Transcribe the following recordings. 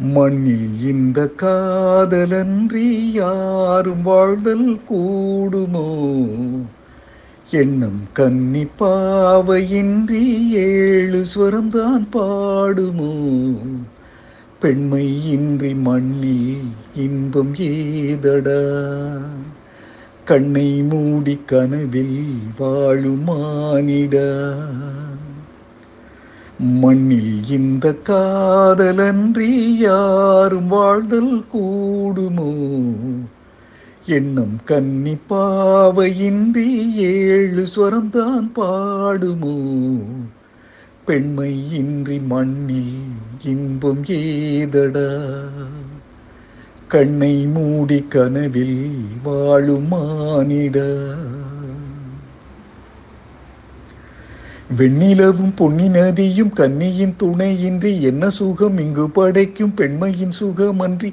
மண்ணில் இந்த காதலன்றி யாரும் வாழ்தல் கூடுமோ? எண்ணம் கன்னி பாவையின்றி ஏழு ஸ்வரம்தான் பாடுமோ? பெண்மை இன்றி மண்ணில் இன்பம் ஏதடா? கண்ணை மூடி கனவில் வாழுமானிடா மண்ணில் இந்த காதலன்றி யாரும் வாழ்தல் கூடுமோ? எண்ணம் கன்னி பாவையின்றி ஏழு ஸ்வரம்தான் பாடுமோ? பெண்மை இன்றி மண்ணில் இன்பம் ஏதடா? கண்ணை மூடி கனவில் வாழுமானிடா வெண்ணிலவும் பொன்னி நதியும் கன்னியின் துணையின்றி என்ன சுகம்? இங்கு படைக்கும் பெண்மையின் சுகமன்றி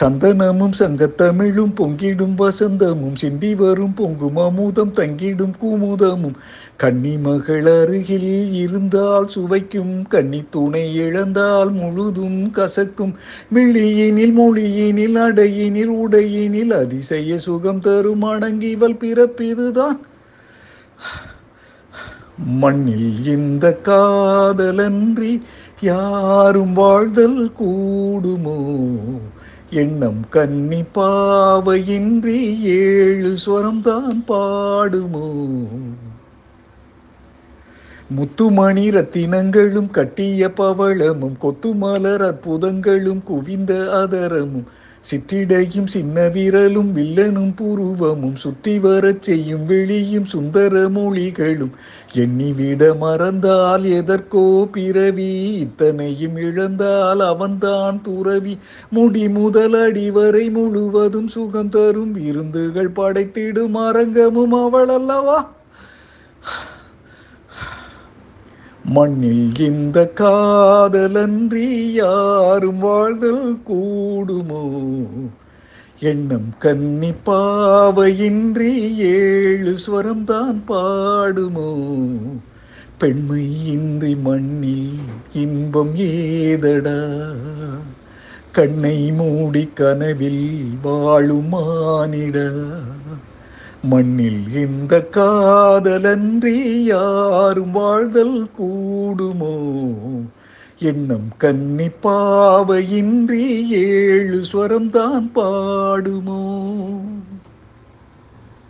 சந்தனமும் சங்கத்தமிழும் பொங்கிடும் வசந்தமும் சிந்தி வரும் பொங்கும் அமுதம் தங்கிடும் குமுதமும். கன்னி மகள் அருகில் இருந்தால் சுவைக்கும் கன்னி துணை இழந்தால் முழுதும் கசக்கும். விழியினில் மொழியினில் அடையினில் உடையினில் அதிசய சுகம் தரும் அணங்கிவள் பிறப்பிதுதான். மண்ணில் இந்த காதலன்றி யாரும் வாழ்தல் கூடுமோ? எண்ணம் கன்னி பாவையின்றி ஏழு ஸ்வரம்தான் பாடுமோ? முத்துமணி ரத்தினங்களும் கட்டிய பவளமும் கொத்துமலர் அற்புதங்களும் குவிந்த அதரமும் சித்திடையும் சின்ன விரலும் வில்லனும் புருவமும் சுத்தி வரச் செய்யும் வெளியும் சுந்தர மொழிகளும். எண்ணிவிட மறந்தால் எதற்கோ பிறவி இத்தனையும் இழந்தால் அவன்தான் துறவி. முடி முதல் அடிவரை முழுவதும் சுகம் தரும் விருந்துகள் படைத்திடும் அரங்கமும் அவள் அல்லவா மண்ணில் இந்த காதலன்றி யாரும் வாழ்தல் கூடுமோ? எண்ணம் கன்னி பாவையின்றி ஏழு ஸ்வரம்தான் பாடுமோ? பெண்மை இன்றி மண்ணில் இன்பம் ஏதடா? கண்ணை மூடி கனவில் வாழுமானிடா மண்ணில் இந்த காதலன்றி யாரும் வாழ்தல் கூடுமோ? எண்ணம் கன்னி பாவையின்றி ஏழு ஸ்வரம்தான் பாடுமோ?